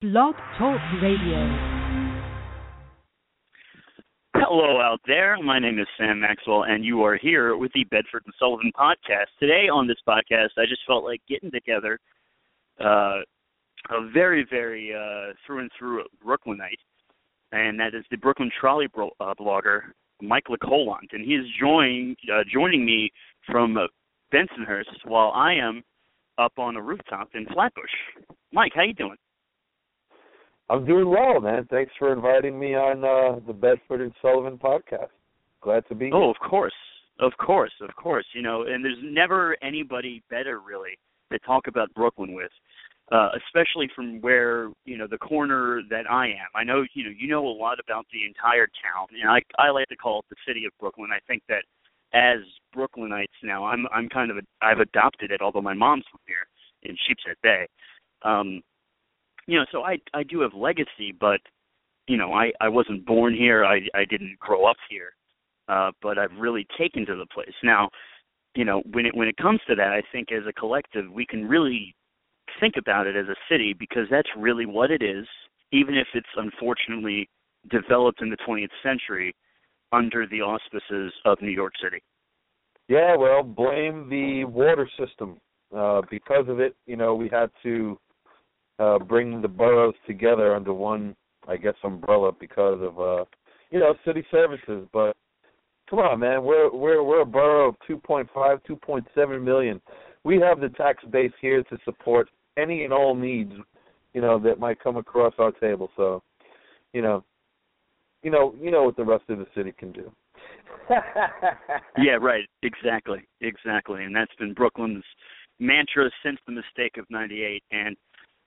Blog Talk Radio. Hello out there. My name is Sam Maxwell, and you are here with the Bedford and Sullivan podcast. Today on this podcast, I just felt like getting together uh, a very, very uh, through and through Brooklynite and that is the Brooklyn Trolley bro- uh, blogger Mike Lecolant, and he is joining uh, joining me from Bensonhurst while I am up on a rooftop in Flatbush. Mike, how you doing? I'm doing well, man. Thanks for inviting me on uh, the Bedford and Sullivan podcast. Glad to be here. Oh, of course, of course, of course. You know, and there's never anybody better really to talk about Brooklyn with uh, especially from where you know the corner that I am. I know you know you know a lot about the entire town, and I I like to call it the city of Brooklyn. I think that as Brooklynites now, I'm I'm kind of a, I've adopted it, although my mom's from here in Sheepshead Bay. Um, you know, so I I do have legacy, but you know I I wasn't born here. I I didn't grow up here, uh, but I've really taken to the place now. You know, when it when it comes to that, I think as a collective we can really think about it as a city because that's really what it is, even if it's unfortunately developed in the 20th century under the auspices of New York City. Yeah, well, blame the water system. Uh, because of it, you know, we had to uh, bring the boroughs together under one, I guess, umbrella because of, uh, you know, city services. But come on, man, we're we're we're a borough of 2.5, 2.7 million. We have the tax base here to support any and all needs, you know, that might come across our table. So, you know, you know, you know what the rest of the city can do. yeah, right. Exactly, exactly, and that's been Brooklyn's mantra since the mistake of '98. And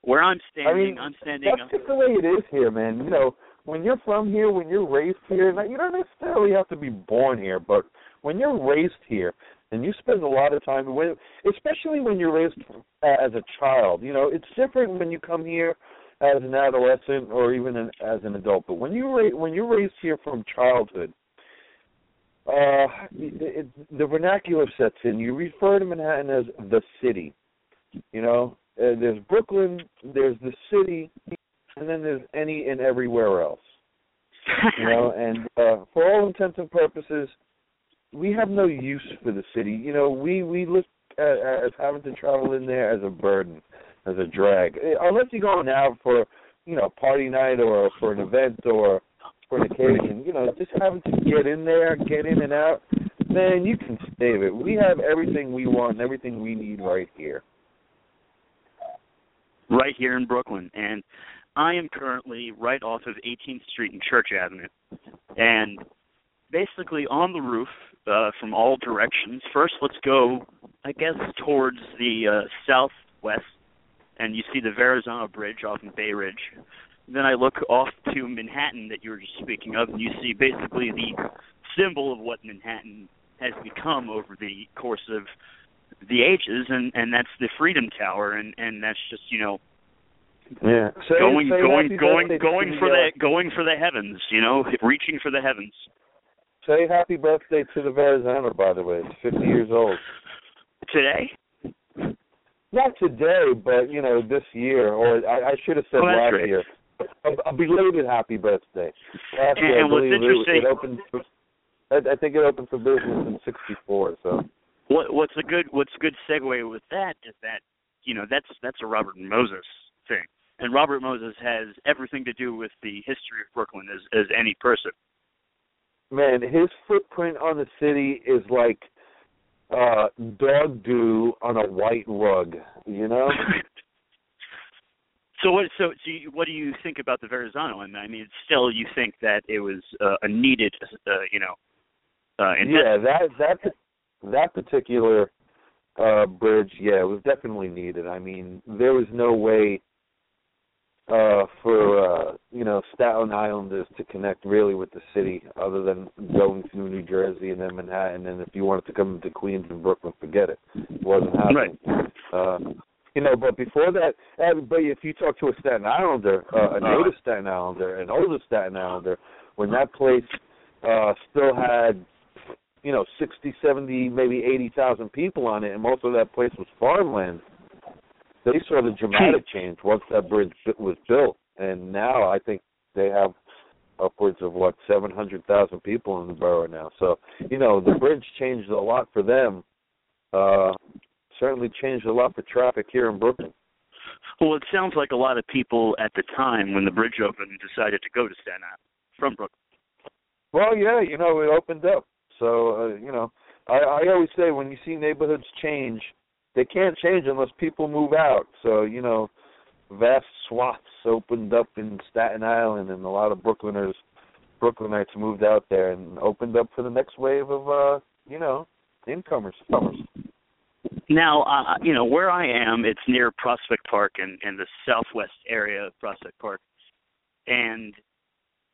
where I'm standing, I am standing. That's just the way it is here, man. You know, when you're from here, when you're raised here, you don't necessarily have to be born here, but when you're raised here, and you spend a lot of time with, especially when you're raised as a child. You know, it's different when you come here as an adolescent or even an, as an adult. But when you ra- when you're raised here from childhood, uh, it, it, the vernacular sets in. You refer to Manhattan as the city. You know, uh, there's Brooklyn, there's the city, and then there's any and everywhere else. You know, and uh, for all intents and purposes, we have no use for the city. You know, we we look at, as having to travel in there as a burden, as a drag. Eh, unless you go now for you know party night or for an event or for an occasion, you know, just having to get in there, get in and out, man, you can save it. We have everything we want and everything we need right here. Right here in Brooklyn, and I am currently right off of 18th Street and Church Avenue, and basically on the roof uh, from all directions. First, let's go, I guess, towards the uh, southwest, and you see the Verrazano Bridge off in Bay Ridge. Then I look off to Manhattan that you were just speaking of, and you see basically the symbol of what Manhattan has become over the course of the ages, and and that's the Freedom Tower, and and that's just you know yeah. Say, going say going going going going for the going for the heavens, you know, reaching for the heavens. Say happy birthday to the Verrazano, by the way. It's 50 years old. Today? Not today, but, you know, this year, or I, I should have said oh, last great. year. A, a belated happy birthday. Last and, year, and what's interesting, it, it opened for, I, I think it opened for business in '64. So, what, what's a good what's a good segue with that is that you know that's that's a Robert Moses thing, and Robert Moses has everything to do with the history of Brooklyn as as any person man, his footprint on the city is like uh dog do on a white rug, you know? so what so, so you, what do you think about the Verrazano? I mean, I mean still you think that it was uh, a needed uh, you know uh Yeah, that that that particular uh bridge, yeah, it was definitely needed. I mean, there was no way uh for uh you know Staten Islanders to connect really with the city other than going through New Jersey and then Manhattan and if you wanted to come to Queens and Brooklyn forget it it wasn't happening Right. uh you know but before that uh, but if you talk to a Staten Islander uh, a native Staten Islander an older Staten Islander when that place uh still had you know sixty seventy maybe eighty thousand people on it and most of that place was farmland they saw the dramatic change once that bridge was built, and now I think they have upwards of what seven hundred thousand people in the borough now. So you know the bridge changed a lot for them. Uh, certainly changed a lot for traffic here in Brooklyn. Well, it sounds like a lot of people at the time when the bridge opened decided to go to Staten Island from Brooklyn. Well, yeah, you know it opened up. So uh, you know, I, I always say when you see neighborhoods change, they can't change unless people move out. So you know, vast swaths opened up in Staten Island, and a lot of Brooklyners, Brooklynites moved out there and opened up for the next wave of uh, you know, incomers. Comers. Now, uh, you know where I am. It's near Prospect Park in, in the southwest area of Prospect Park, and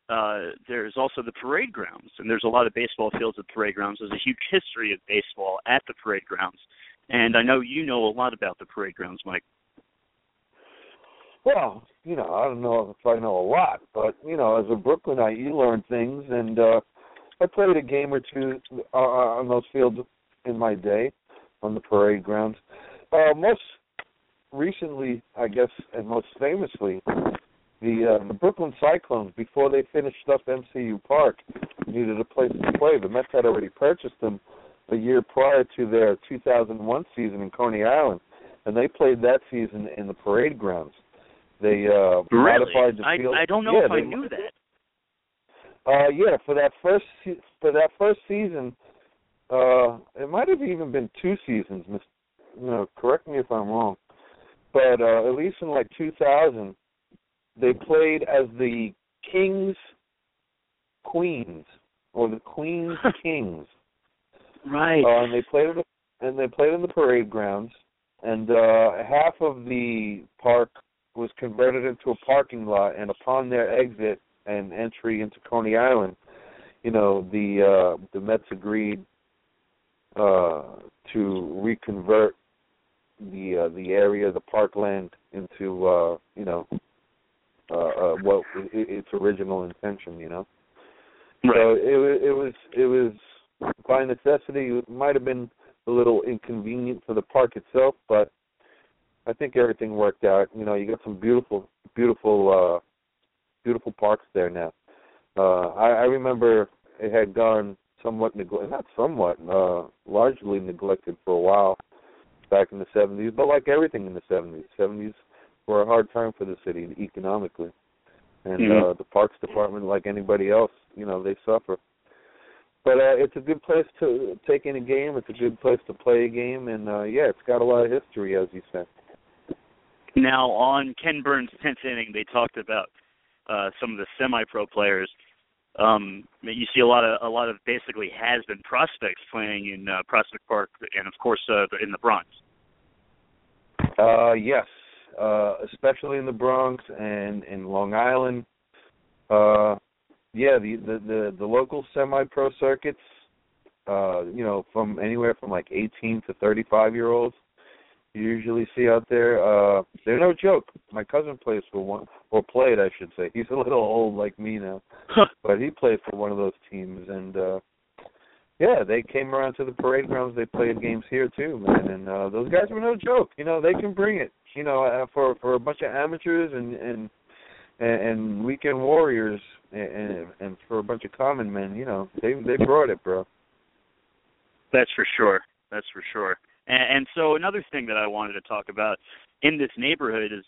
uh, there's also the parade grounds. And there's a lot of baseball fields at parade grounds. There's a huge history of baseball at the parade grounds, and I know you know a lot about the parade grounds, Mike. Well, you know, I don't know if I know a lot, but you know, as a Brooklynite, you learn things, and uh I played a game or two uh, on those fields in my day on the parade grounds. Uh Most recently, I guess, and most famously, the uh, the Brooklyn Cyclones, before they finished up MCU Park, needed a place to play. The Mets had already purchased them a year prior to their 2001 season in Coney Island, and they played that season in the parade grounds. They uh Really? modified the field. I don't know yeah, if I knew that. Uh, yeah, for that first for that first season, uh, it might have even been two seasons. You know, correct me if I'm wrong, but uh, at least in like 2000, they played as the Kings Queens or the Queens Kings. Right. Uh, and they played in the, and they played in the parade grounds, and uh, half of the park was converted into a parking lot. And upon their exit and entry into Coney Island, you know the uh, the Mets agreed uh, to reconvert the uh, the area, the parkland, into uh, you know uh, uh, what its original intention, you know. Right. So it, it was it was by necessity. It might have been a little inconvenient for the park itself, but I think everything worked out. You know, you got some beautiful, beautiful, uh, beautiful parks there now. Uh, I, I remember it had gone somewhat neglected, not somewhat, uh, largely neglected for a while back in the 70s, but like everything in the 70s, 70s for a hard time for the city economically, and mm-hmm. uh, the parks department, like anybody else, you know, they suffer. But uh, it's a good place to take in a game. It's a good place to play a game, and uh, yeah, it's got a lot of history, as you said. Now, on Ken Burns' tenth inning, they talked about uh, some of the semi-pro players. Um, you see a lot of a lot of basically has-been prospects playing in uh, Prospect Park, and of course uh, in the Bronx. Uh, yes, uh especially in the Bronx and in Long Island. Uh yeah, the the the, the local semi pro circuits, uh, you know, from anywhere from like eighteen to thirty five year olds you usually see out there. Uh they're no joke. My cousin plays for one or played I should say. He's a little old like me now. But he played for one of those teams and uh yeah, they came around to the parade grounds. They played games here too, man. And uh those guys were no joke. You know, they can bring it. You know, uh, for for a bunch of amateurs and and and, and weekend warriors and and for a bunch of common men, you know, they they brought it, bro. That's for sure. That's for sure. And, and so another thing that I wanted to talk about in this neighborhood is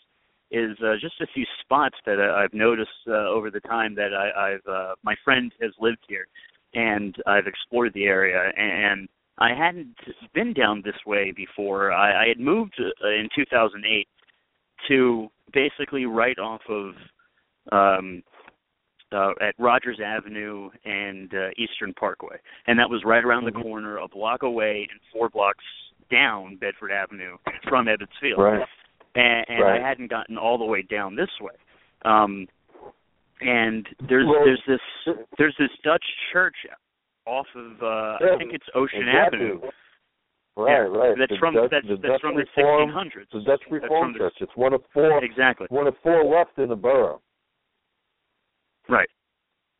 is uh, just a few spots that uh, I've noticed uh, over the time that I, I've uh, my friend has lived here, and I've explored the area, and I hadn't been down this way before. I, I had moved uh, in 2008 to basically right off of um, uh, at Rogers Avenue and uh, Eastern Parkway, and that was right around the Mhm. corner, a block away, and four blocks down Bedford Avenue from Ebbets Field. Right. And, and Right. I hadn't gotten all the way down this way. Um, and there's Well, there's this there's this Dutch church off of uh, Yeah, I think it's Ocean exactly. Avenue. Right, Yeah, right. That's the from Dutch, that's the that's Dutch from the Reform, 1600s. The Dutch That's Reform from the- Church. It's one of four. Exactly. One of four left in the borough. Right.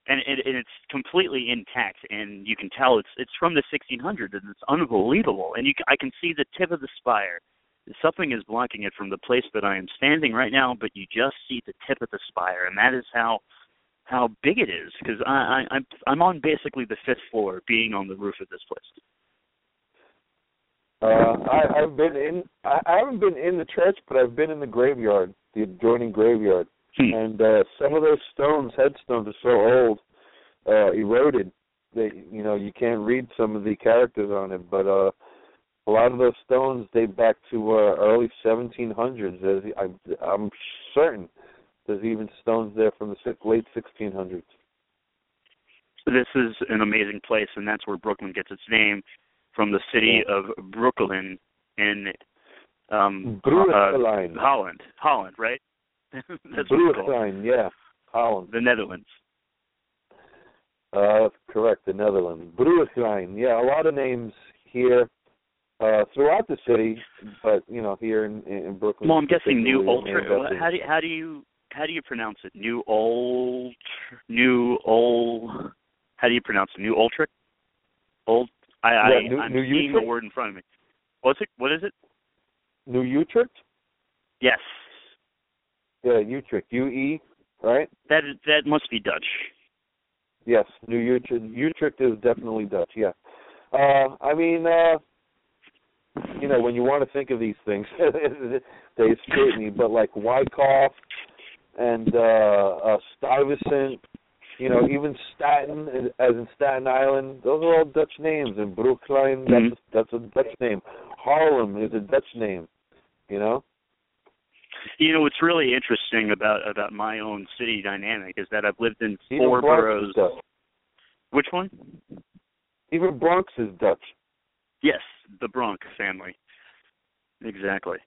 And it, and it's completely intact, and you can tell it's it's from the 1600s, and it's unbelievable. And you, I can see the tip of the spire. Something is blocking it from the place that I am standing right now, but you just see the tip of the spire, and that is how how big it is. Because I, I I'm I'm on basically the fifth floor, being on the roof of this place. Uh, I, I've been in. I, I haven't been in the church, but I've been in the graveyard, the adjoining graveyard, Hmm. and uh, some of those stones, headstones, are so old, uh, eroded that you know you can't read some of the characters on it. But uh, a lot of those stones date back to uh, early 1700s. There's, I, I'm certain there's even stones there from the late 1600s. This is an amazing place, and that's where Brooklyn gets its name from the city of Brooklyn in um, uh, Holland. Holland, right? That's. Brooklyn, yeah, Holland. The Netherlands. Uh, correct, the Netherlands. Brooklyn, yeah, a lot of names here uh, throughout the city, but you know here in, in Brooklyn. Well, I'm guessing New Ultra. How do you, how do you how do you pronounce it? New Old New Old. How do you pronounce it? New Ultric. Old. I I New- I'm New seeing Utrecht? the word in front of me. What's it? What is it? New Utrecht. Yes. Yeah, Utrecht. U E, right? That is, that must be Dutch. Yes, New Utrecht. Utrecht is definitely Dutch. Yeah. Uh, I mean, uh, you know, when you want to think of these things, they escape me. But like Wyckoff and uh, uh, Stuyvesant, you know, even Staten, as in Staten Island, those are all Dutch names. And Brooklyn, Mhm. that's that's a Dutch name. Harlem is a Dutch name. You know. You know what's really interesting about about my own city dynamic is that I've lived in Even four Bronx boroughs. Which one? Even Bronx is Dutch. Yes, the Bronx family. Exactly.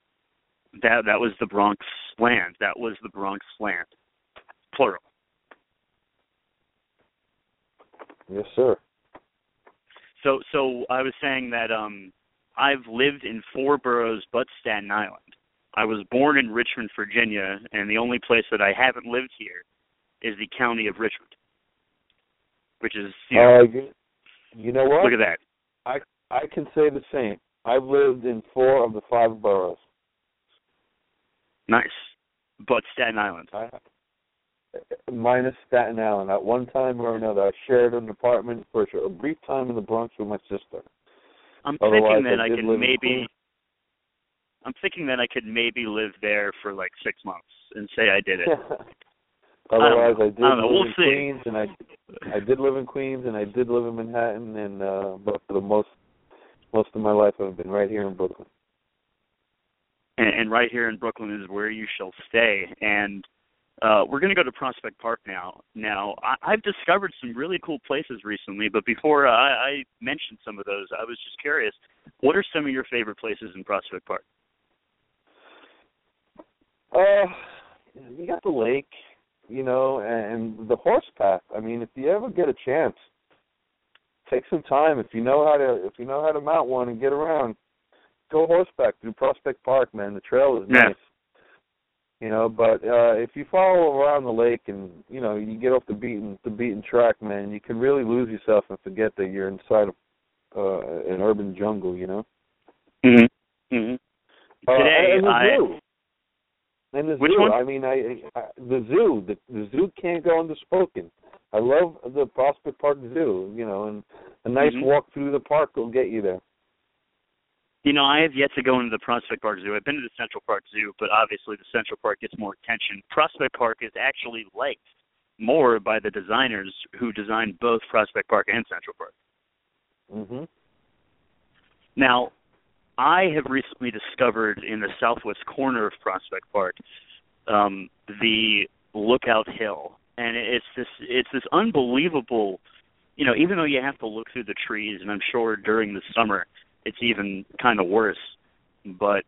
That that was the Bronx land. That was the Bronx land. Plural. Yes, sir. So so I was saying that um I've lived in four boroughs but Staten Island. I was born in Richmond, Virginia, and the only place that I haven't lived here is the county of Richmond. Which is you know, Uh, you, you know what? look at that. I can say the same. I've lived in four of the five boroughs. Nice. But Staten Island. I, minus Staten Island. At one time or another, I shared an apartment for a brief time in the Bronx with my sister. I'm Otherwise, thinking that I I, maybe I'm thinking that I could maybe live there for like six months and say I did it. Otherwise, I I, did know. live We'll in see. Queens, and I I did live in Queens, and I did live in Manhattan, and uh but for the most most of my life, I've been right here in Brooklyn. And, and right here in Brooklyn is where you shall stay. And uh, we're going to go to Prospect Park now. Now, I, I've discovered some really cool places recently, but before I, I mentioned some of those, I was just curious. What are some of your favorite places in Prospect Park? Uh, you got the lake, you know, and the horse path. I mean, if you ever get a chance, take some time. If you know how to, if you know how to mount one and get around, go horseback through Prospect Park, man. The trail is nice. You know, but uh if you follow around the lake and you know you get off the beaten the beaten track, man, you can really lose yourself and forget that you're inside of uh an urban jungle. You know. Mm-hmm. Mm-hmm. Uh, Today, and the I- zoo. And the Which zoo. one? I mean, I, I the zoo. The, the zoo can't go underspoken. I love the Prospect Park Zoo. You know, and a nice Mhm. walk through the park will get you there. You know, I have yet to go into the Prospect Park Zoo. I've been to the Central Park Zoo, but obviously the Central Park gets more attention. Prospect Park is actually liked more by the designers who designed both Prospect Park and Central Park. Mhm. Now, I have recently discovered in the southwest corner of Prospect Park um, the Lookout Hill, and it's this it's this unbelievable. You know, even though you have to look through the trees, and I'm sure during the summer it's even kind of worse, but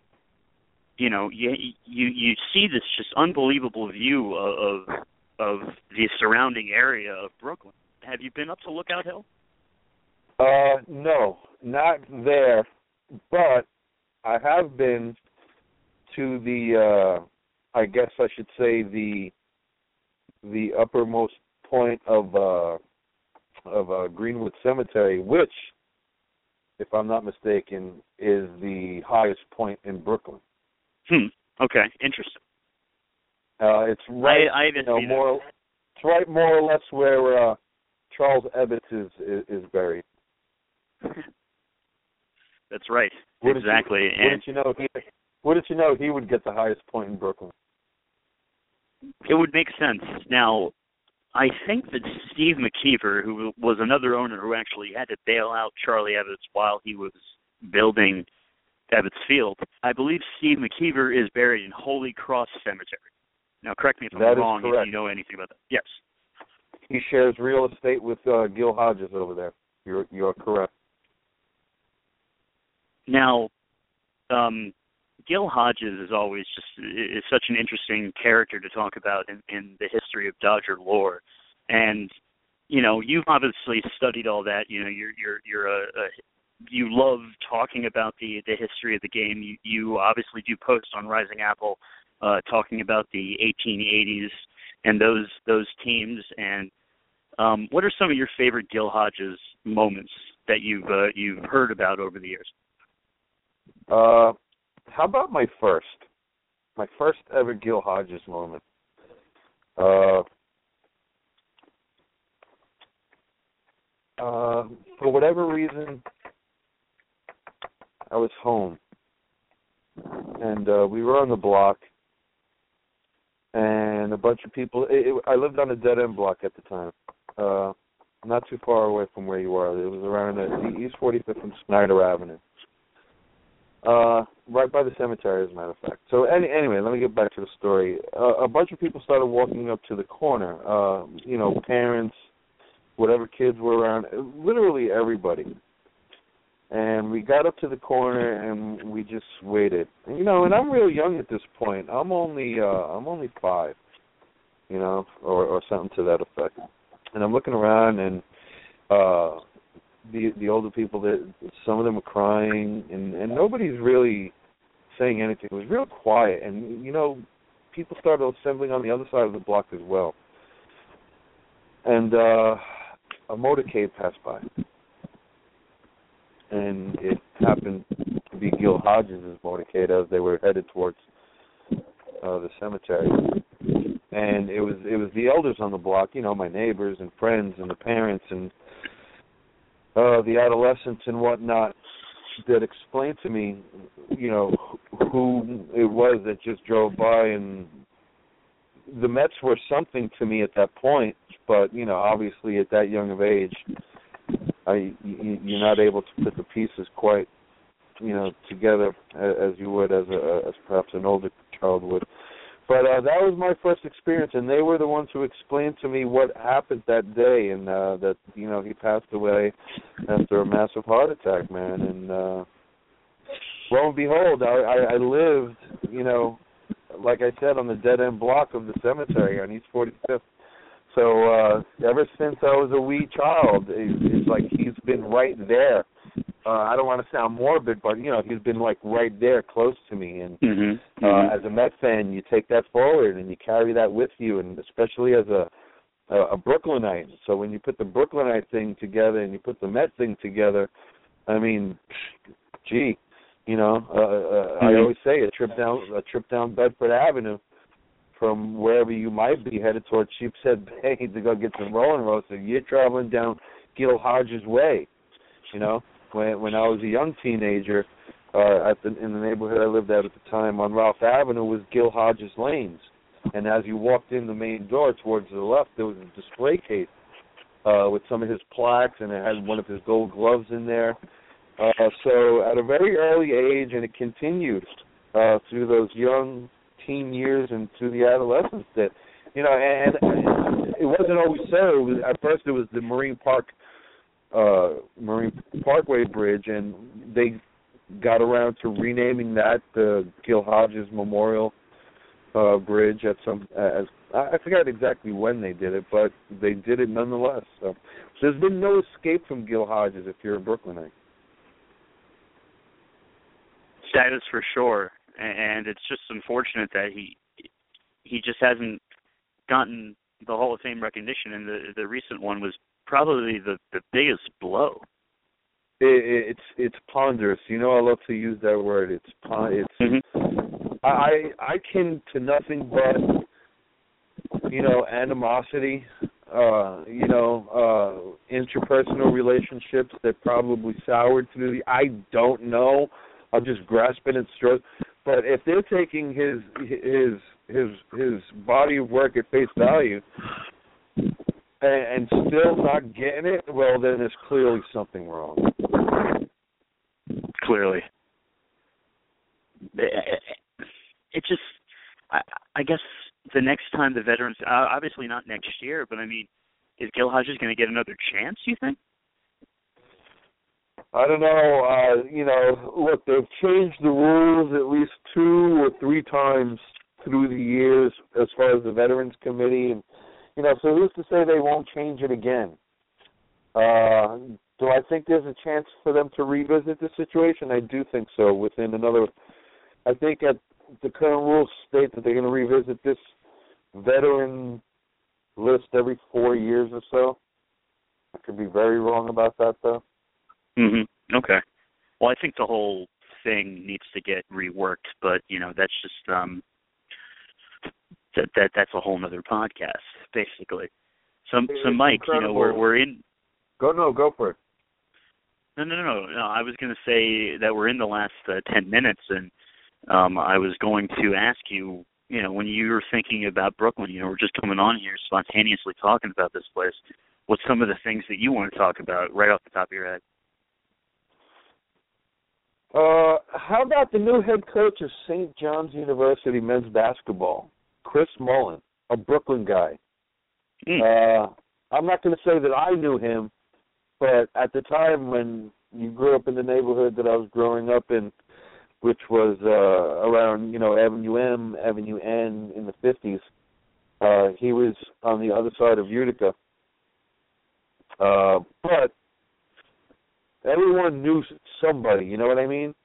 you know you you you see this just unbelievable view of of the surrounding area of Brooklyn. Have you been up to Lookout Hill? Uh, no, not there, but I have been to the. uh I guess I should say the the uppermost point of uh of uh, Greenwood Cemetery, which, if I'm not mistaken, is the highest point in Brooklyn. Hmm. Okay. Interesting. Uh, it's right, I, I you know, more, it's right more or less where uh, Charles Ebbets is, is is buried. That's right. Wouldn't exactly. You, and wouldn't you know? He, wouldn't you know he would get the highest point in Brooklyn? It would make sense. Now, I think that Steve McKeever, who was another owner who actually had to bail out Charlie Ebbets while he was building Ebbets Field, I believe Steve McKeever is buried in Holy Cross Cemetery. Now, correct me if I'm That wrong if you know anything about that. Yes. He shares real estate with uh, Gil Hodges over there. You're you're correct. Now, um, Gil Hodges is always just is such an interesting character to talk about in, in the history of Dodger lore, and you know you've obviously studied all that. You know you're you're you're a, a you love talking about the the history of the game. You you obviously do post on Rising Apple uh, talking about the 1880s and those those teams. And um, what are some of your favorite Gil Hodges moments that you've uh, you've heard about over the years? Uh, how about my first, my first ever Gil Hodges moment? Uh, uh, for whatever reason, I was home, and uh, we were on the block, and a bunch of people. It, it, I lived on a dead end block at the time, uh, not too far away from where you are. It was around the, East 45th and Snyder Avenue. Uh, right by the cemetery, as a matter of fact. So any, anyway, let me get back to the story. Uh, a bunch of people started walking up to the corner. Uh, you know, parents, whatever kids were around, literally everybody. And we got up to the corner and we just waited. You know, and I'm real young at this point. I'm only uh I'm only five, you know, or or something to that effect. And I'm looking around and uh the the older people that some of them were crying and and nobody's really saying anything. It was real quiet and you know people started assembling on the other side of the block as well. And uh a motorcade passed by. And it happened to be Gil Hodges' motorcade as they were headed towards uh the cemetery. And it was it was the elders on the block, you know, my neighbors and friends and the parents and uh the adolescents and whatnot that explained to me, you know, who it was that just drove by and the Mets were something to me at that point, but you know, obviously at that young of age, I you, you're not able to put the pieces quite, you know, together as you would as a as perhaps an older child would. But uh, that was my first experience, and they were the ones who explained to me what happened that day, and uh, that you know he passed away after a massive heart attack, man. And uh, lo and behold, I, I, I lived, you know, like I said, on the dead end block of the cemetery on East 45th. So uh, ever since I was a wee child, it, it's like he's been right there. Uh, I don't want to sound morbid, but you know he's been like right there, close to me, and Mm-hmm. uh, as a Met fan, you take that forward and you carry that with you, and especially as a a, a Brooklynite. So when you put the Brooklynite thing together and you put the Met thing together, I mean, gee, you know, uh, uh, I Mhm. always say a trip down a trip down Bedford Avenue from wherever you might be headed towards Sheepshead Bay to go get some Roll-N-Roaster. You're traveling down Gil Hodges Way, you know. When when I was a young teenager, uh, at the in the neighborhood I lived at at the time on Ralph Avenue was Gil Hodges Lanes, and as you walked in the main door towards the left, there was a display case uh, with some of his plaques, and it had one of his gold gloves in there. Uh, so at a very early age, and it continued uh, through those young teen years and through the adolescence that you know, and, and it wasn't always so. At first, it was the Marine Park uh Marine Parkway Bridge, and they got around to renaming that the Gil Hodges Memorial uh, Bridge at some as I forgot exactly when they did it, but they did it nonetheless. So, so there's been no escape from Gil Hodges if you're a Brooklynite. That is for sure, and it's just unfortunate that he he just hasn't gotten the Hall of Fame recognition, and the the recent one was probably the the biggest blow. It, it's it's ponderous. You know, I love to use that word. It's pon- it's. Mm-hmm. I I kin to nothing but you know animosity. Uh, you know, uh interpersonal relationships that probably soured through the. I don't know. I'm just grasping at straws. But if they're taking his his his his body of work at face value and, and still not getting it, well, then there's clearly something wrong. Clearly, it, it just I, I guess the next time the veterans, uh, obviously not next year, but I mean, is Gil Hodges going to get another chance? You think? I don't know. Uh, you know, look, they've changed the rules at least two or three times through the years as far as the Veterans Committee, and you know, so who's to say they won't change it again? Uh, do I think there's a chance for them to revisit the situation? I do think so. Within another, I think at the current rules state that they're going to revisit this veteran list every four years or so. I could be very wrong about that, though. Mhm. Okay. Well, I think the whole thing needs to get reworked, but you know, that's just um that that that's a whole other podcast, basically. So It's so Mike, you know, we're we're in Go no, go for it. no no no no. I was going to say that we're in the last uh, 10 minutes and um I was going to ask you, you know, when you were thinking about Brooklyn, you know, we're just coming on here spontaneously talking about this place. What's some of the things that you want to talk about right off the top of your head? Uh, how about the new head coach of St. John's University men's basketball, Chris Mullin, a Brooklyn guy? Mm. Uh, I'm not going to say that I knew him, but at the time when you grew up in the neighborhood that I was growing up in, which was uh, around you know Avenue M, Avenue N in the 50s, uh, he was on the other side of Utica. Uh, but everyone knew somebody. You know what I mean?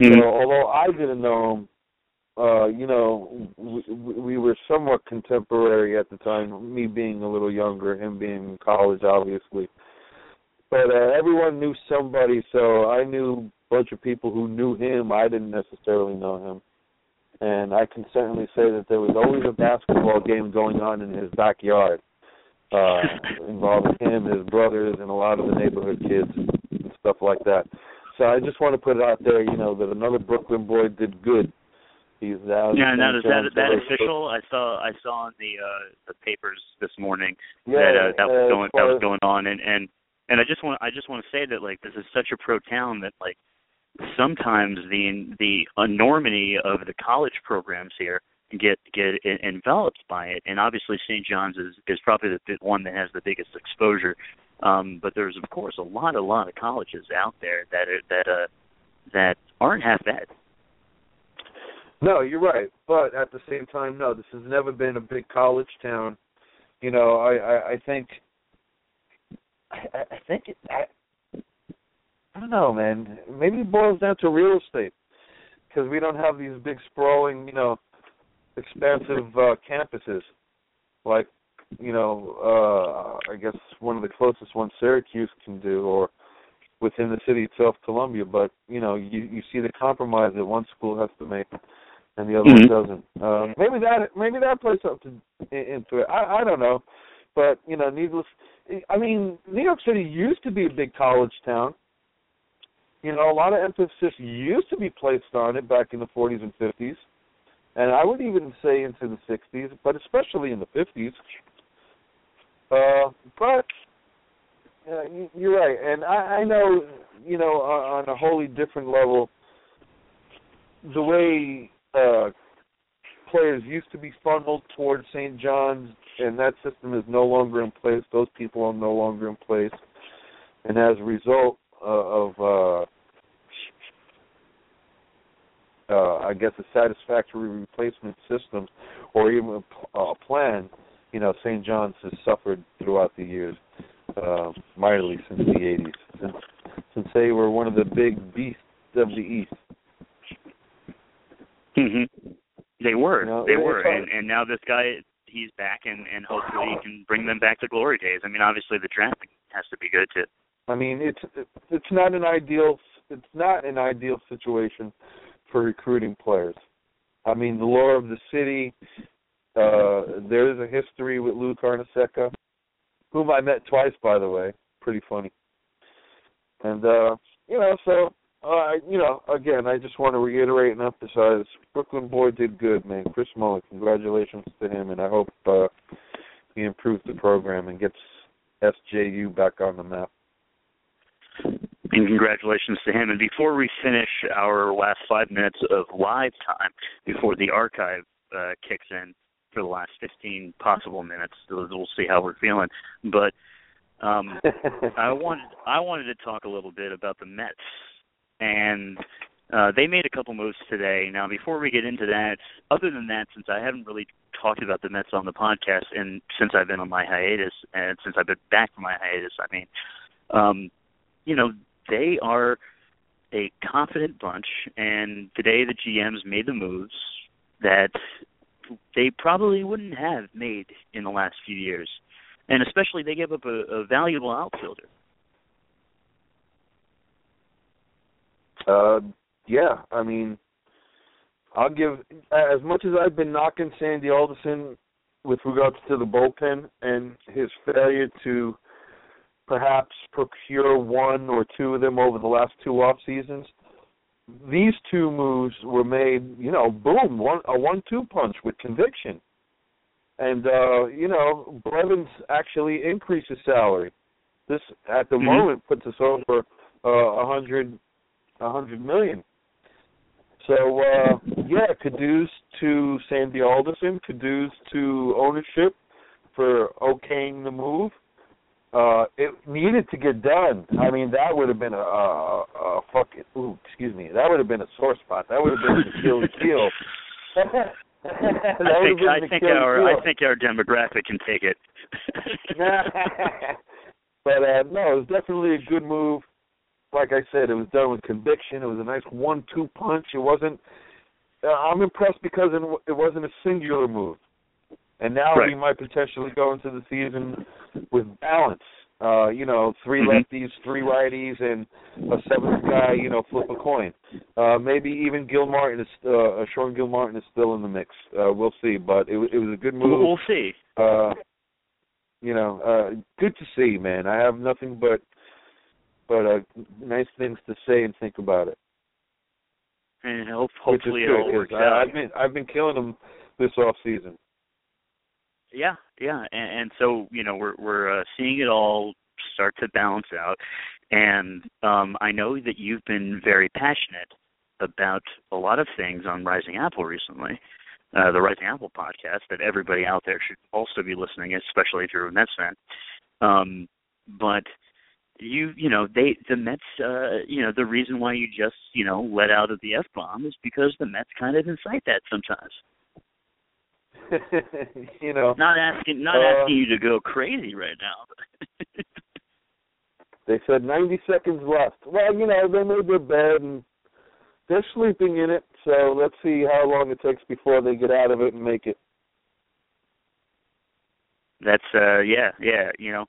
Mhm. So, although I didn't know him, uh, you know, we, we were somewhat contemporary at the time. Me being a little younger, him being in college, obviously. But uh, everyone knew somebody, so I knew a bunch of people who knew him. I didn't necessarily know him, and I can certainly say that there was always a basketball game going on in his backyard, uh, involving him, his brothers, and a lot of the neighborhood kids and stuff like that. So I just want to put it out there, you know, that another Brooklyn boy did good. Now Yeah, now is that that official? I saw I saw in the uh the papers this morning Yeah, that uh, that uh, was going that was going on and and and I just want I just want to say that like this is such a pro town that like sometimes the the enormity of the college programs here get get enveloped by it and obviously St. John's is is probably the one that has the biggest exposure um but there's of course a lot a lot of colleges out there that are that uh that aren't half bad No, you're right. But at the same time, no, this has never been a big college town. You know, I I, I think I, I think it, I I don't know, man. Maybe it boils down to real estate because we don't have these big sprawling, you know, expansive uh, campuses like you know, uh I guess one of the closest ones Syracuse can do or within the city itself, Columbia, but you know, you you see the compromise that one school has to make and the other Mhm. one doesn't. Uh, maybe that maybe that plays something into it. I I don't know, but you know, needless. I mean, New York City used to be a big college town. You know, a lot of emphasis used to be placed on it back in the 40s and 50s, and I would even say into the 60s, but especially in the 50s. Uh, but uh, you- you're right, and I, I know, you know, on, on a wholly different level, the way uh, players used to be funneled towards St. John's, and that system is no longer in place. Those people are no longer in place, and as a result uh, of uh, uh, I guess, a satisfactory replacement system or even a, a plan, you know, St. John's has suffered throughout the years, uh, mightily since the 80s, since since they were one of the big beasts of the East. Mhm. They were. They were. And and now this guy he's back and and hopefully he can bring them back to glory days. I mean, obviously the drafting has to be good too. I mean, it's it's not an ideal it's not an ideal situation for recruiting players. I mean, the lore of the city. Uh, there is a history with Lou Carnesecca, whom I met twice, by the way. Pretty funny. And uh, you know, so uh, you know, again, I just want to reiterate and emphasize: Brooklyn boy did good, man. Chris Mullin, congratulations to him, and I hope uh, he improves the program and gets SJU back on the map. And congratulations to him. And before we finish our last five minutes of live time, before the archive uh, kicks in for the last 15 possible minutes, we'll we'll see how we're feeling. But um, I wanted I wanted to talk a little bit about the Mets, and uh, they made a couple moves today. Now, before we get into that, other than that, since I haven't really talked about the Mets on the podcast, and since I've been on my hiatus, and since I've been back from my hiatus, I mean, um, you know, they are a confident bunch, and today the GMs made the moves that they probably wouldn't have made in the last few years, and especially they gave up a, a valuable outfielder. Uh, yeah, I mean, I'll give as much as I've been knocking Sandy Alderson with regards to the bullpen and his failure to perhaps procure one or two of them over the last two off seasons. These two moves were made, you know, boom, one a one-two punch with conviction, and uh, you know, Blevins actually increased his salary. This at the Mhm. moment puts us over uh, a hundred, a hundred million. So uh, yeah, kudos to Sandy Alderson, kudos to ownership for okaying the move uh it needed to get done. I mean, that would have been a, a, a fucking ooh, excuse me. That would have been a sore spot. That would have been an kill that I think I think our. I think our demographic can take it. but uh no, it was definitely a good move. Like I said, it was done with conviction. It was a nice one-two punch. It wasn't. Uh, I'm impressed because it, it wasn't a singular move, and now Right. we might potentially go into the season with balance. Uh, you know, 3 Mhm. lefties, three righties, and a seventh guy. You know, flip a coin. Uh, maybe even Gilmartin is uh, Sean Gilmartin is still in the mix. Uh, we'll see, but it, it was a good move. We'll, we'll see. Uh, you know, uh, good to see, man. I have nothing but but uh, nice things to say and think about it. And hope, Which is hopefully it all works I, out. I've been I've been killing them this off season. Yeah, yeah, and, and so you know we're we're uh, seeing it all start to balance out, and um, I know that you've been very passionate about a lot of things on Rising Apple recently, uh, the Rising Apple podcast that everybody out there should also be listening, especially if you're a Mets fan. Um, but you you know they the Mets uh you know the reason why you just you know let out of the F bomb is because the Mets kind of incite that sometimes. you know, Not asking not Uh, asking you to go crazy right now. they said 90 seconds left. Well, you know, they made their bed and they're sleeping in it. So let's see how long it takes before they get out of it and make it. That's uh yeah, yeah, you know.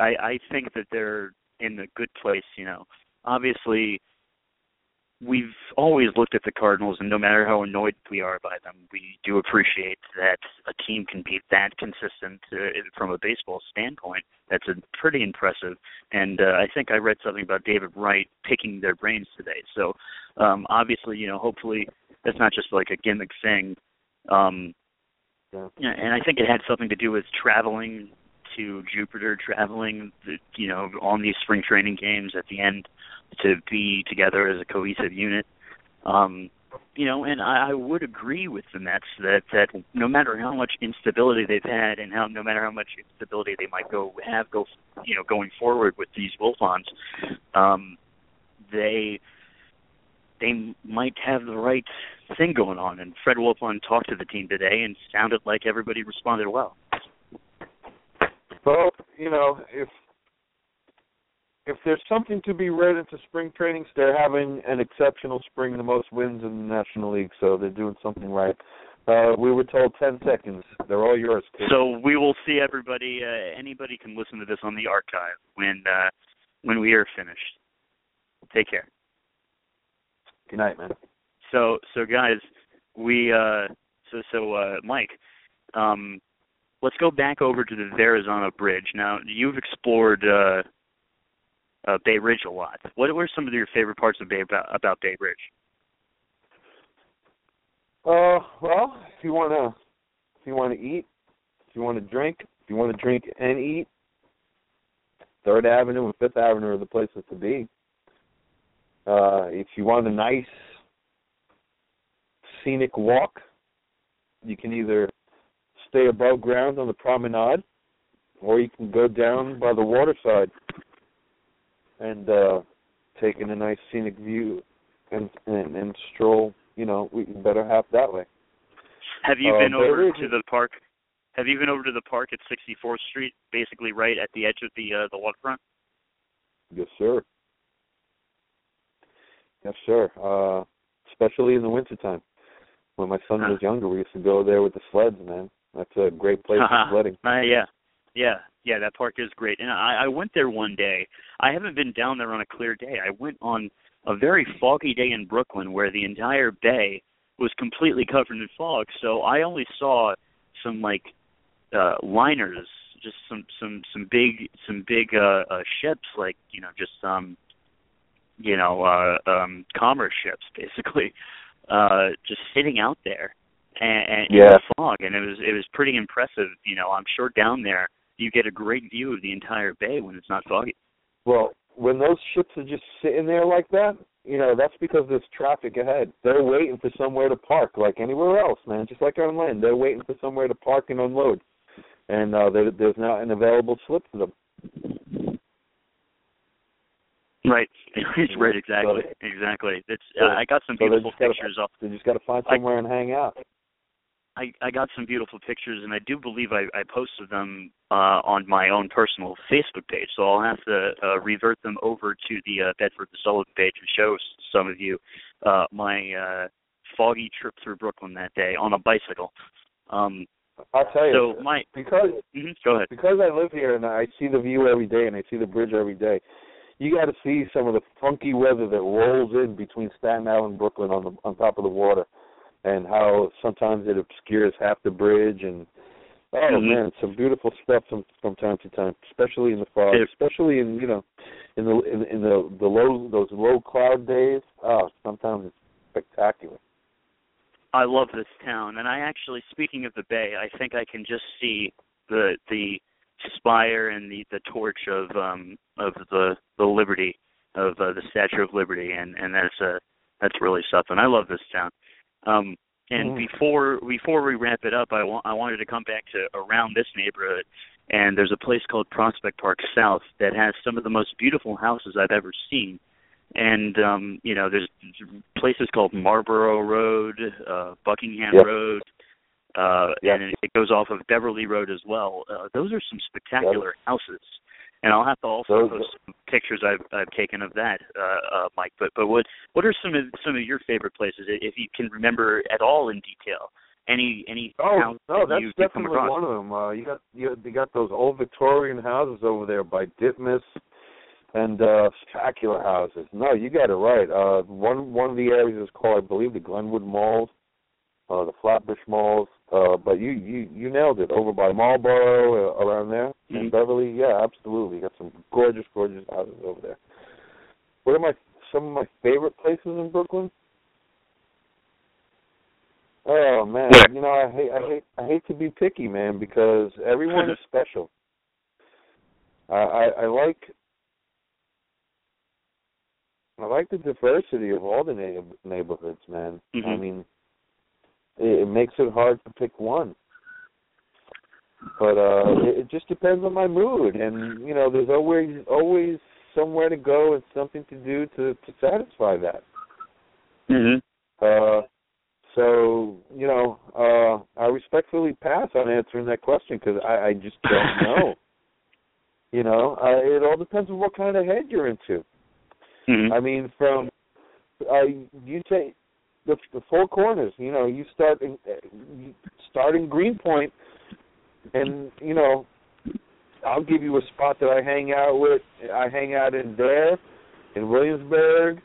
I I think that they're in a good place, you know. Obviously we've always looked at the Cardinals and no matter how annoyed we are by them, we do appreciate that a team can be that consistent uh, from a baseball standpoint. That's a pretty impressive. And uh, I think I read something about David Wright picking their brains today. So um obviously, you know, hopefully that's not just like a gimmick thing. Um Yeah. yeah, and I think it had something to do with traveling to Jupiter, traveling, you know, on these spring training games at the end to be together as a cohesive unit. Um, you know, and I, I would agree with the Mets that that no matter how much instability they've had, and how no matter how much instability they might go have go, you know, going forward with these Wilpons, um, they they might have the right thing going on. And Fred Wilpon talked to the team today and sounded like everybody responded well. Well, you know, if if there's something to be read into spring trainings, they're having an exceptional spring, the most wins in the National League, so they're doing something right. Uh, we were told 10 seconds. They're all yours. Kid. So we will see everybody. Uh, anybody can listen to this on the archive when uh, when we are finished. Take care. Good night, man. So so guys, we uh, so so uh, Mike, um, let's go back over to the Verrazano Bridge. Now you've explored uh, uh, Bay Ridge a lot. What were some of your favorite parts of Bay about, about Bay Ridge? Uh, well, if you wanna, if you wanna eat, if you wanna drink, if you wanna drink and eat, Third Avenue and Fifth Avenue are the places to be. Uh, if you want a nice scenic walk, you can either stay above ground on the promenade, or you can go down by the waterside and uh, take in a nice scenic view and and, and stroll. You know, we better half that way. Have you Uh, been over to the park? Have you been over to the park at 64th Street, basically right at the edge of the uh, the waterfront? Yes, sir. Yes, sir. Uh, especially in the wintertime. When my son Huh. was younger, we used to go there with the sleds, man. That's a great place for sledding. Uh, yeah, yeah, yeah. That park is great, and I, I went there one day. I haven't been down there on a clear day. I went on a very foggy day in Brooklyn, where the entire bay was completely covered in fog. So I only saw some like uh liners, just some some some big some big uh, uh ships, like you know just um you know uh um commerce ships basically uh just sitting out there and, and in Yeah. the fog and it was it was pretty impressive you know i'm sure down there you get a great view of the entire bay when it's not foggy Well, when those ships are just sitting there like that, you know, that's because there's traffic ahead. They're waiting for somewhere to park, like anywhere else, man. Just like on land, they're waiting for somewhere to park and unload, and uh, there, there's not an available slip for them. right right exactly So- exactly it's uh, i got some so beautiful just gotta- pictures of They just got to find I- somewhere and hang out. I, I got some beautiful pictures, and I do believe I, I posted them uh, on my own personal Facebook page. So I'll have to uh, revert them over to the uh, Bedford the Sullivan page and show some of you uh, my uh, foggy trip through Brooklyn that day on a bicycle. Um, I'll tell you. so my because mhm, go ahead. because I live here and I see the view every day and I see the bridge every day, you got to see some of the funky weather that rolls in between Staten Island and Brooklyn on the on top of the water, and how sometimes it obscures half the bridge and oh Mhm. man, some beautiful stuff from from time to time, especially in the fog, It- especially in you know in the in, in the the low those low cloud days. Oh, sometimes it's spectacular. I love this town, and I actually, speaking of the Bay, I think I can just see the the spire and the the torch of um of the the Liberty of uh, the Statue of Liberty, and and that's uh that's really something. I love this town. Um, and Mhm. before before we wrap it up, I want I wanted to come back to around this neighborhood, and there's a place called Prospect Park South that has some of the most beautiful houses I've ever seen and um you know there's places called Marlborough Road, uh Buckingham Yep. Road, uh Yep. and it, it goes off of Beverly Road as well. Uh, those are some spectacular houses. And I'll have to also post some pictures I've I've taken of that, uh, uh Mike. But but what what are some of some of your favorite places if you can remember at all in detail? Any any Oh no, that that's you, you definitely across? one of them. Uh, you got you, you got those old Victorian houses over there by Ditmas, and uh spectacular houses. No, you got it right. Uh, one one of the areas is called, I believe, the Glenwood Malls, uh, the Flatbush Malls. Uh, but you you you nailed it. Over by Marlboro, uh, around there, Mhm. in Beverly. Yeah, absolutely. Got some gorgeous, gorgeous houses over there. What are my some of my favorite places in Brooklyn? Oh man, you know I hate I hate I hate to be picky, man, because everyone is special. I, I I like I like the diversity of all the neigh- neighborhoods, man. I Mhm. mean, it, it makes it hard to pick one. But uh it, it just depends on my mood, and you know, there's always always somewhere to go and something to do to to satisfy that. Mhm. Uh, so you know, uh, I respectfully pass on answering that question because I, I just don't know. you know, uh, it all depends on what kind of head you're into. Mhm. I mean, from uh, you take the the four corners. You know, you start in, you start in Greenpoint, and you know, I'll give you a spot that I hang out with. I hang out in there, in Williamsburg,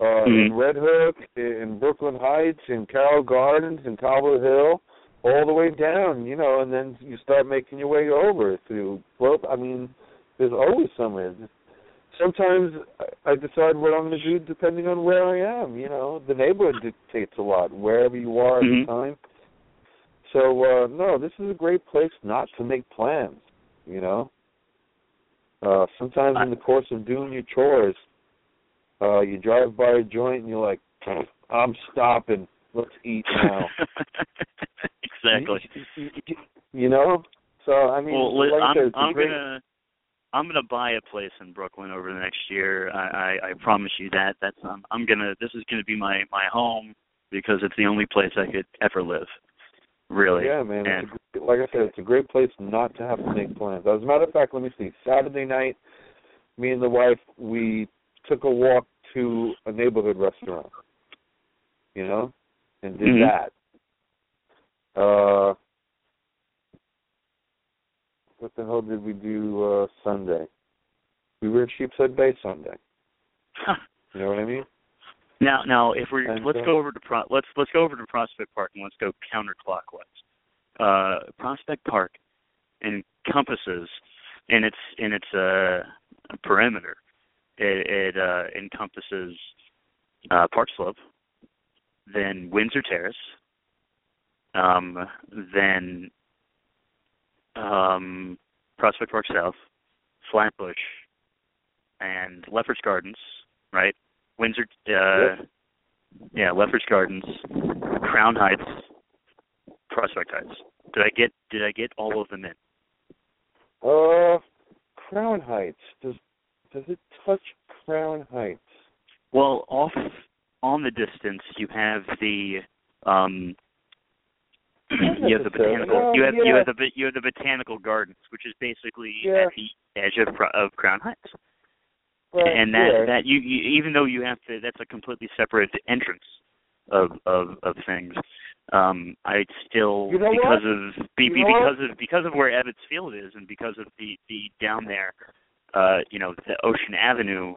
uh, in Mhm. Red Hook, in Brooklyn Heights, in Carroll Gardens, in Cobble Hill, all the way down. You know, and then you start making your way over through. Well, I mean, there's always somewhere sometimes I decide what I'm going to do depending on where I am. You know, the neighborhood dictates a lot wherever you are at Mhm. the time. So uh no, this is a great place not to make plans. You know, uh sometimes in the course of doing your chores, uh you drive by a joint and you're like, I'm stopping. Let's eat now. exactly. You, you- you know. So I mean, well, like I'm, said, it's a I'm great, gonna I'm gonna buy a place in Brooklyn over the next year. I, I, I promise you that. That's um, I'm gonna. This is gonna be my my home because it's the only place I could ever live. Really. Yeah, man. And, It's a, gr- like I said, it's a great place not to have to make plans. As a matter of fact, let me see. Saturday night, me and the wife we took a walk to a neighborhood restaurant. You know, and did Mhm. that. Uh, what the hell did we do uh Sunday? We were at Sheepshead Bay Sunday. You know what I mean? now now if we let's uh, go over to Pro, let's let's go over to Prospect Park and let's go counterclockwise. Uh, Prospect Park encompasses in its in its uh perimeter. It, it uh, encompasses uh, Park Slope, then Windsor Terrace, um, then um, Prospect Park South, Flatbush, and Lefferts Gardens, right? Windsor, uh, yeah, Lefferts Gardens, Crown Heights, Prospect Heights. Did I get Did I get all of them in? Uh, Crown Heights. Does does it touch Crown Heights? Well, off on the distance, you have the um, you have the botanical Well, you have you have the you have the botanical gardens, which is basically Yeah. at the edge of of Crown Heights. Well, and that yeah. that you, you even though you have to that's a completely separate entrance of of of things um i still You know because what? of be, You be, know what? because of because of where Ebbets Field is and because of the the down there uh you know the Ocean Avenue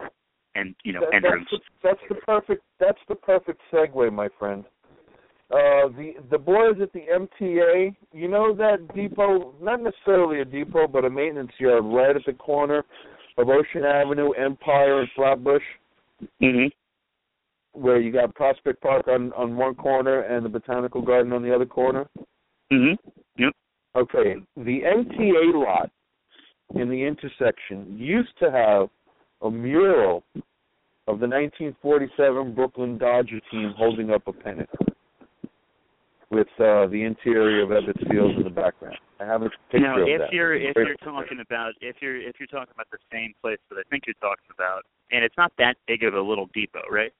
and you know That- entrance That's the, that's the perfect. That's the perfect segue, my friend. Uh, the the boys at the MTA, you know that depot, not necessarily a depot, but a maintenance yard right at the corner of Ocean Avenue, Empire, and Flatbush, mhm where you got Prospect Park on on one corner and the Botanical Garden on the other corner. mhm yep. Okay, the MTA lot in the intersection used to have a mural of the 1947 Brooklyn Dodger team holding up a pennant with uh, the interior of Ebbets Field in the background. I have a picture now of if that. you're if Great you're picture. talking about if you're if you're talking about the same place that I think you're talking about and it's not that big of a little depot right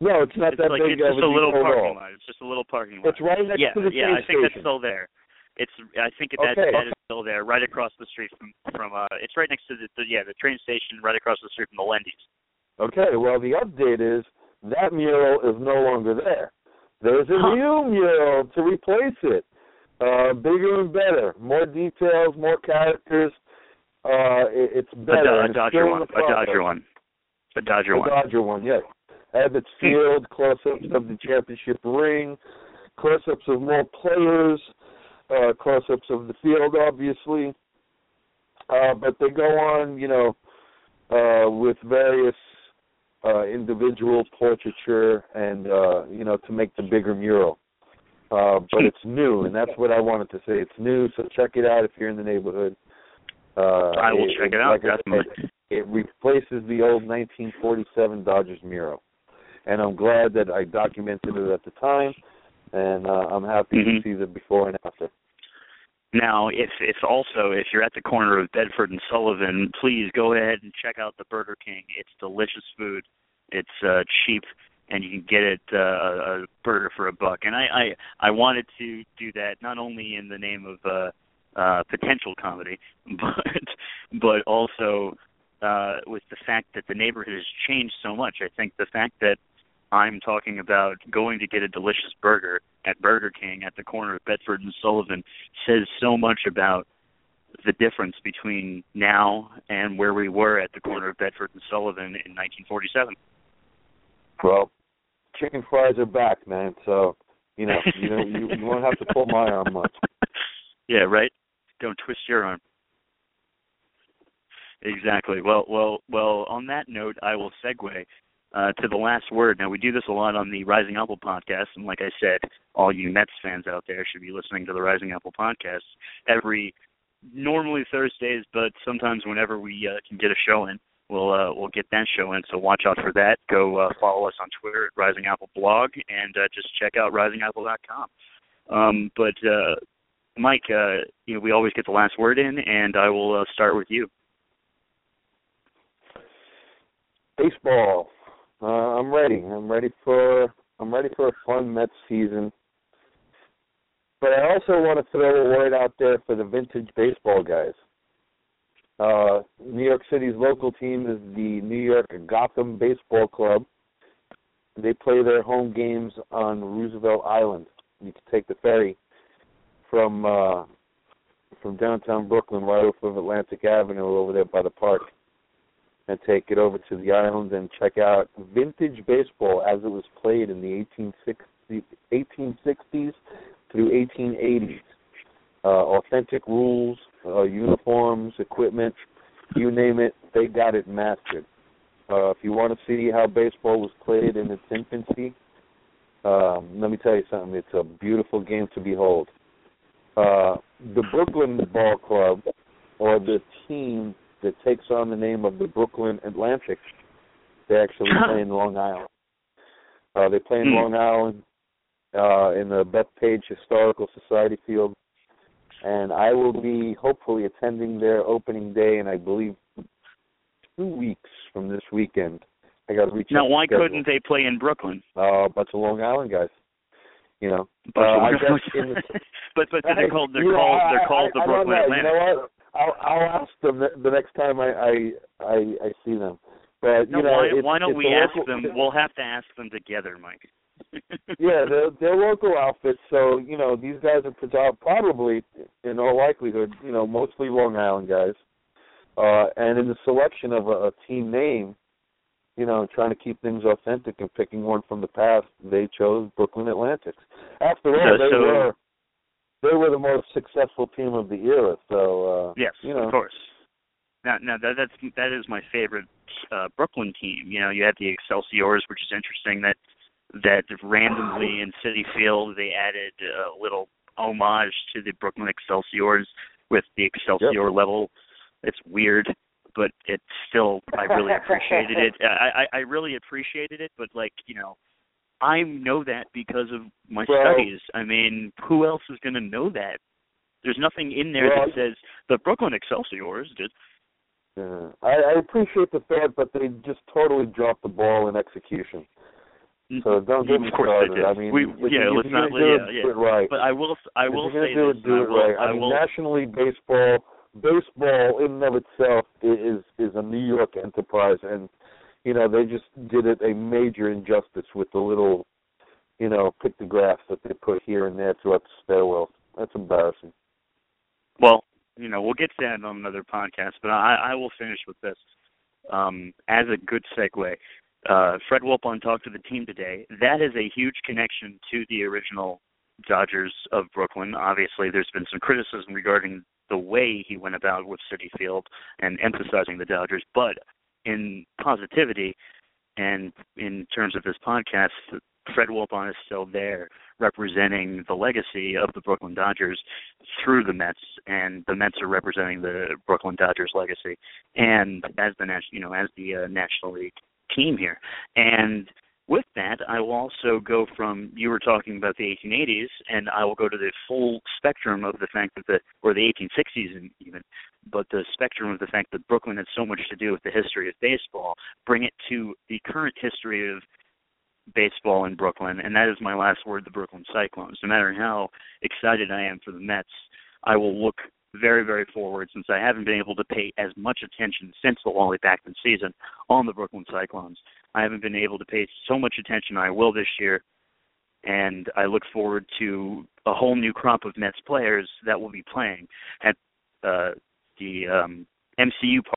no, it's not it's that like big it's of just a little parking lot it's just a little parking lot It's right next yeah, to the station. yeah, I think that's still there. It's I think that Okay. that is still there, right across the street from from uh it's right next to the, the yeah the train station, right across the street from the Lendy's. Okay, well the update is that mural is no longer there. There's a new mural to replace it. Uh bigger and better. More details, more characters. Uh it, it's A, better. Do- a Dodger one, a Dodger one, a Dodger The one. Dodger one, yes. Ebbets Field, close ups of the championship ring, close ups of more players, uh close ups of the field obviously. Uh but they go on, you know, uh with various uh individual portraiture and uh you know to make the bigger mural. Uh but it's new and that's what I wanted to say. It's new, so check it out if you're in the neighborhood. Uh I will check it out, like I said, it replaces the old 1947 Dodgers mural, and I'm glad that I documented it at the time, and uh, I'm happy Mhm. to see the before and after. Now, if if also if you're at the corner of Bedford and Sullivan, please go ahead and check out the Burger King. It's delicious food. It's uh cheap and you can get it uh, a burger for a buck. And I, I I wanted to do that not only in the name of uh, uh, potential comedy, but but also uh, with the fact that the neighborhood has changed so much. I think the fact that I'm talking about going to get a delicious burger at Burger King at the corner of Bedford and Sullivan says so much about the difference between now and where we were at the corner of Bedford and Sullivan in 1947. Well, chicken fries are back, man. So you know you know you, you won't have to pull my arm much. Yeah, right. Don't twist your arm. Exactly. Well, well, well. On that note, I will segue uh, to the last word. Now, we do this a lot on the Rising Apple podcast, and like I said, all you Mets fans out there should be listening to the Rising Apple podcast every normally Thursdays, but sometimes whenever we uh, can get a show in, we'll uh, we'll get that show in. So watch out for that. Go uh, follow us on Twitter at Rising Apple Blog, and uh, just check out risingapple.com. Um, but uh, Mike, uh, you know we always get the last word in, and I will uh, start with you. Baseball. Uh, I'm ready. I'm ready for I'm ready for a fun Mets season. But I also want to throw a word out there for the vintage baseball guys. Uh, New York City's local team is the New York Gotham Baseball Club. They play their home games on Roosevelt Island. You can take the ferry from uh, from downtown Brooklyn right off of Atlantic Avenue over there by the park and take it over to the island and check out vintage baseball as it was played in the 1860s, 1860s through 1880s. Uh, authentic rules, uh, uniforms, equipment, you name it, they got it mastered. Uh, if you want to see how baseball was played in its infancy, um, let me tell you something. It's a beautiful game to behold. Uh, the Brooklyn Ball Club, or the team that takes on the name of the Brooklyn Atlantic. They actually play in Long Island. Uh, they play in Hmm. Long Island uh, in the Bethpage Historical Society field, and I will be hopefully attending their opening day in I believe two weeks from this weekend. I got to reach out. Now, why schedule. couldn't they play in Brooklyn? uh, a bunch of Long Island guys? You know, But, uh, I guess the but but they're called they're know, called they're called I, the I Brooklyn. Atlantic. You know what? I'll I'll ask them the, next time I I I, I see them. But No, you know, why, it's, why don't it's we a ask them? We'll have to ask them together, Mike. yeah, they're they're local outfits, so you know these guys are probably, in all likelihood, you know, mostly Long Island guys. Uh, and in the selection of a, a team name, you know, trying to keep things authentic and picking one from the past, they chose Brooklyn Atlantics. After all, So- they so- were they were the most successful team of the era. So uh, Yes, you know, of course. Now, now that that's that is my favorite uh, Brooklyn team. You know, you had the Excelsiors, which is interesting that that randomly in Citi Field they added a little homage to the Brooklyn Excelsiors with the Excelsior level. It's weird, but it's still I really appreciated it. I, I I really appreciated it, but like you know, I know that because of my Well- studies. I mean, who else is going to know that? There's nothing in there Well- that says the Brooklyn Excelsiors did. Yeah, I, I appreciate the fact, but they just totally dropped the ball in execution. Mm, so don't get mm, me of started. I mean, we, yeah, you- let's not. do Yeah, it, yeah. do it right. But I will. I will say do this. it, do it will, right. I I mean, will. National League baseball, baseball in and of itself is is a New York enterprise, and you know they just did it a major injustice with the little, you know, pictographs that they put here and there throughout the stairwell. That's embarrassing. Well, you know, we'll get to that on another podcast, but I, I will finish with this. Um, as a good segue, uh, Fred Wilpon talked to the team today. That is a huge connection to the original Dodgers of Brooklyn. Obviously, there's been some criticism regarding the way he went about with Citi Field and emphasizing the Dodgers, but in positivity and in terms of this podcast, Fred Wilpon is still there representing the legacy of the Brooklyn Dodgers through the Mets, and the Mets are representing the Brooklyn Dodgers legacy, and as the national, you know, as the uh, National League team here. And with that, I will also go from you were talking about the 1880s, and I will go to the full spectrum of the fact that the or the 1860s even, but the spectrum of the fact that Brooklyn had so much to do with the history of baseball. Bring it to the current history of baseball in Brooklyn, and that is my last word. The Brooklyn Cyclones. No matter how excited I am for the Mets, I will look very, very forward since I haven't been able to pay as much attention since the Wally Backman season on the Brooklyn Cyclones. I haven't been able to pay so much attention. I will this year, and I look forward to a whole new crop of Mets players that will be playing at uh, the um, MCU Park.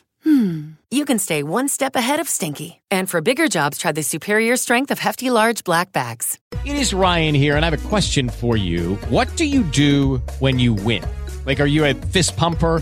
hmm, you can stay one step ahead of stinky. And for bigger jobs, try the superior strength of Hefty Large Black Bags. It is Ryan here, and I have a question for you. What do you do when you win? Like, are you a fist pumper?